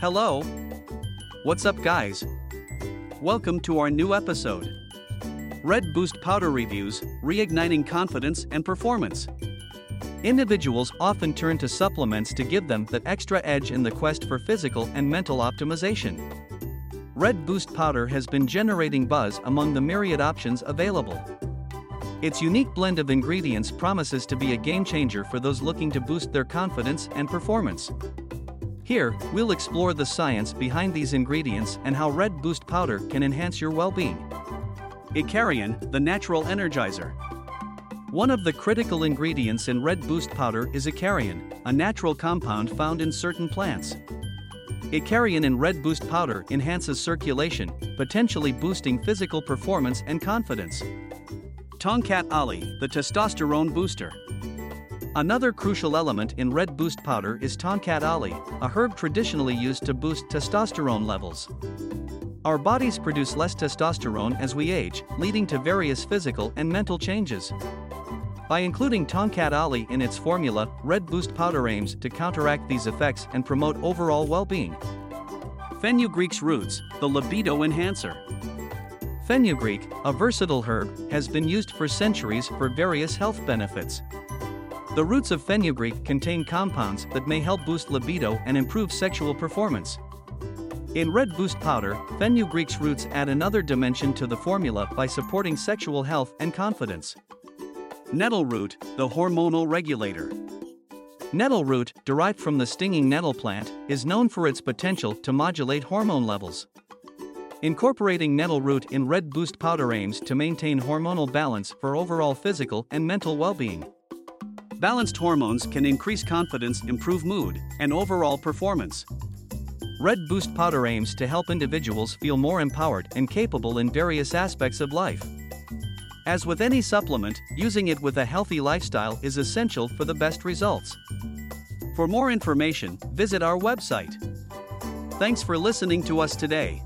Hello. What's up, guys? Welcome to our new episode Red Boost Powder Reviews Reigniting Confidence and Performance. Individuals often turn to supplements to give them that extra edge in the quest for physical and mental optimization. Red Boost Powder has been generating buzz among the myriad options available. Its unique blend of ingredients promises to be a game changer for those looking to boost their confidence and performance. Here, we'll explore the science behind these ingredients and how Red Boost Powder can enhance your well being. Icariin, the natural energizer. One of the critical ingredients in Red Boost Powder is Icariin, a natural compound found in certain plants. Icariin in Red Boost Powder enhances circulation, potentially boosting physical performance and confidence. Tongkat Ali, the testosterone booster. Another crucial element in Red Boost powder is Tongkat Ali, a herb traditionally used to boost testosterone levels. Our bodies produce less testosterone as we age, leading to various physical and mental changes. By including Tongkat Ali in its formula, Red Boost powder aims to counteract these effects and promote overall well-being. Fenugreek's roots, the libido enhancer. Fenugreek, a versatile herb, has been used for centuries for various health benefits. The roots of fenugreek contain compounds that may help boost libido and improve sexual performance. In Red Boost powder, fenugreek's roots add another dimension to the formula by supporting sexual health and confidence. Nettle root, the hormonal regulator. Nettle root, derived from the stinging nettle plant, is known for its potential to modulate hormone levels. Incorporating nettle root in Red Boost powder aims to maintain hormonal balance for overall physical and mental well being. Balanced hormones can increase confidence, improve mood, and overall performance. Red Boost powder aims to help individuals feel more empowered and capable in various aspects of life. As with any supplement, using it with a healthy lifestyle is essential for the best results. For more information, visit our website. Thanks for listening to us today.